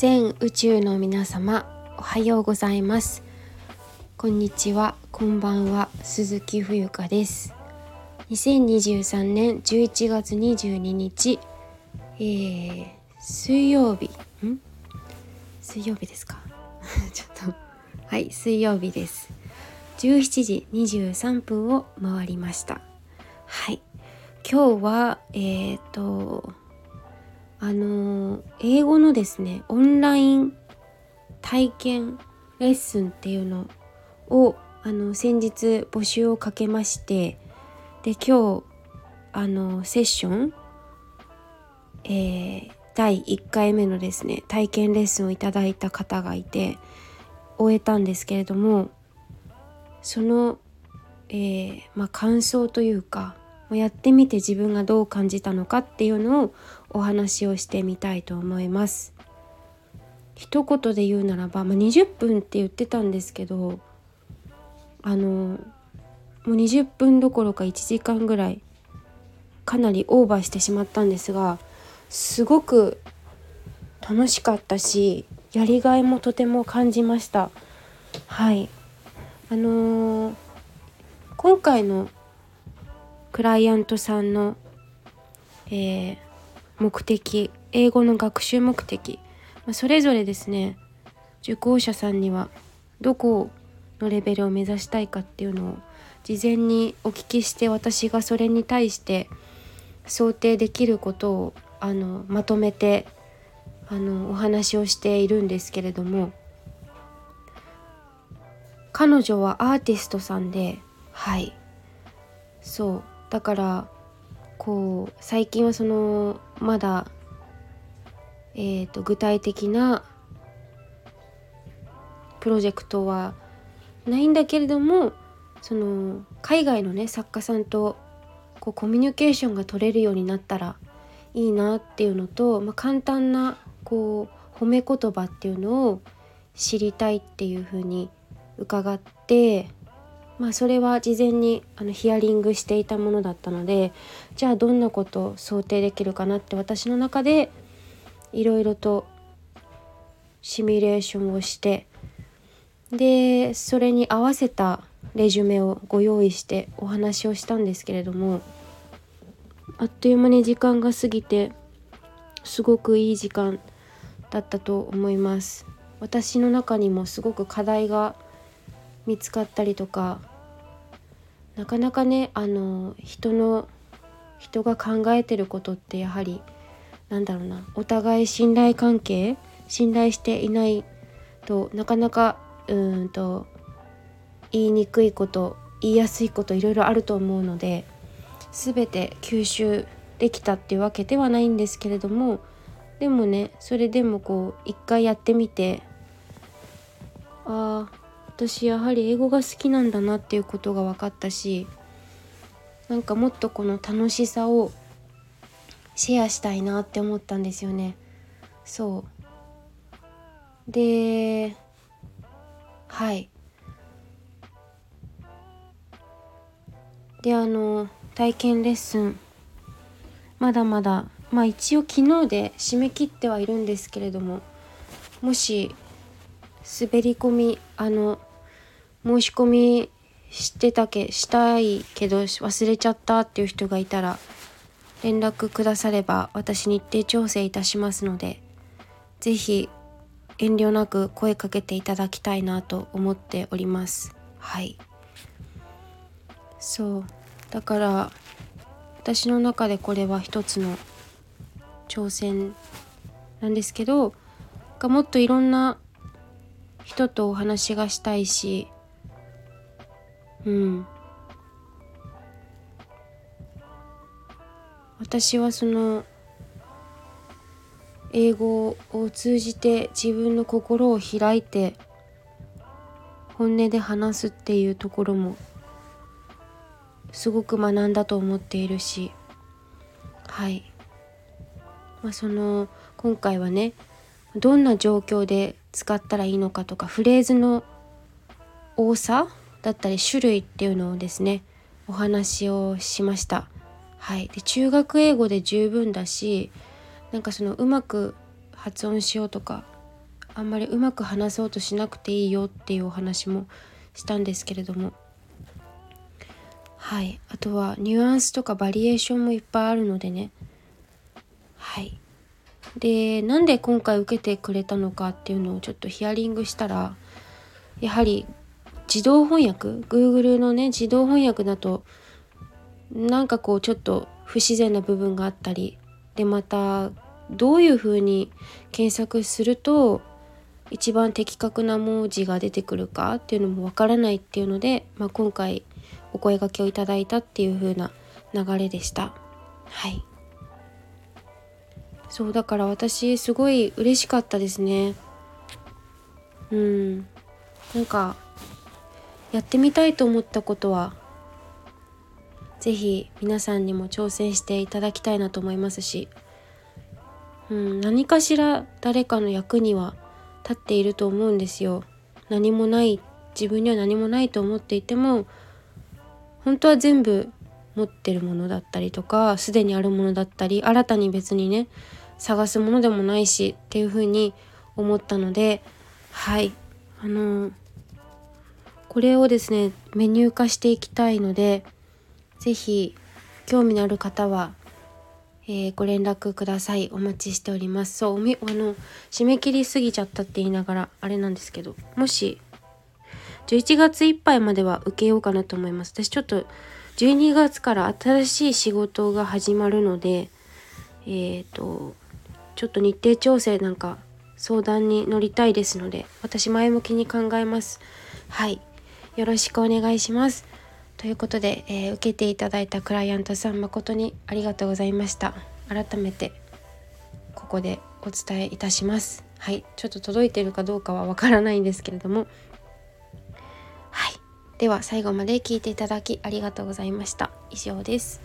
全宇宙の皆様おはようございます。こんにちは。こんばんは。鈴木冬香です。2023年11月22日、えー、水曜日。ん？水曜日ですか？ちょっと。はい水曜日です。17時23分を回りました。はい。今日はえっ、ー、とあの英語のですねオンライン体験レッスンっていうのをあの先日募集をかけましてで今日あのセッション、えー、第1回目のですね体験レッスンをいただいた方がいて終えたんですけれどもその、えー、まあ、感想というかやってみて自分がどう感じたのかっていうのをお話をしてみたいと思います。一言で言うならば、まあ、20分って言ってたんですけどあのもう20分どころか1時間ぐらいかなりオーバーしてしまったんですがすごく楽しかったしやりがいもとても感じましたはいあのー、今回のクライアントさんの、えー、目的英語の学習目的、まあ、それぞれですね受講者さんにはどこのレベルを目指したいかっていうのを事前にお聞きして私がそれに対して想定できることをあのまとめてあのお話をしているんですけれども彼女はアーティストさんではい。そう。だからこう最近はそのまだえーと、具体的なプロジェクトはないんだけれどもその海外のね作家さんとこうコミュニケーションが取れるようになったらいいなっていうのと、まあ、簡単なこう褒め言葉っていうのを知りたいっていうふうに伺ってまあそれは事前にあのヒアリングしていたものだったのでじゃあどんなことを想定できるかなって私の中でいろいろとシミュレーションをしてでそれに合わせたレジュメをご用意してお話をしたんですけれどもあっという間に時間が過ぎてすごくいい時間だったと思います。私の中にもすごく課題が見つかったりとかなかなかねあの人の人が考えてることってやはりなんだろうなお互い信頼関係信頼していないとなかなかうんと言いにくいこと言いやすいこといろいろあると思うので全て吸収できたっていうわけではないんですけれどもでもねそれでもこう一回やってみてああ私やはり英語が好きなんだなっていうことが分かったしなんかもっとこの楽しさをシェアしたいなって思ったんですよね。そう。ではい。であの体験レッスンまだまだまあ一応昨日で締め切ってはいるんですけれどももし滑り込みあの申し込みしてたけしたいけど忘れちゃったっていう人がいたら連絡くだされば私日程調整いたしますので是非遠慮なく声かけていただきたいなと思っております。はい。そう。だから私の中でこれは一つの挑戦なんですけどがもっといろんな人とお話がしたいしうん。私はその英語を通じて自分の心を開いて本音で話すっていうところもすごく学んだと思っているしはい。まあその今回はねどんな状況で使ったらいいのかとかフレーズの多さだったり種類っていうのをですねお話をしました。はい、で中学英語で十分だしなんかそのうまく発音しようとかあんまりうまく話そうとしなくていいよっていうお話もしたんですけれども。はい。あとはニュアンスとかバリエーションもいっぱいあるのでね。はい。でなんで今回受けてくれたのかっていうのをちょっとヒアリングしたらやはり自動翻訳？Google のね自動翻訳だとなんかこうちょっと不自然な部分があったりでまたどういうふうに検索すると一番的確な文字が出てくるかっていうのもわからないっていうので、まあ、今回お声がけをいただいたっていう風な流れでした。はい。そうだから私すごい嬉しかったですね。うん。なんかやってみたいと思ったことは是非皆さんにも挑戦していただきたいなと思いますし、うん、何かしら誰かの役には立っていると思うんですよ。何もない自分には何もないと思っていても本当は全部持ってるものだったりとかすでにあるものだったり新たに別にね探すものでもないしっていうふうに思ったのではいあのこれをですねメニュー化していきたいので是非興味のある方はえー、ご連絡ください。お待ちしております。そうおみあの締め切りすぎちゃったって言いながらあれなんですけどもし11月いっぱいまでは受けようかなと思います。私ちょっと12月から新しい仕事が始まるのでえっ、ー、とちょっと日程調整なんか相談に乗りたいですので私前向きに考えます。はい。よろしくお願いします。ということで、えー、受けていただいたクライアントさん誠にありがとうございました。改めてここでお伝えいたします。はい。ちょっと届いてるかどうかはわからないんですけれども。はい。では最後まで聞いていただきありがとうございました。以上です。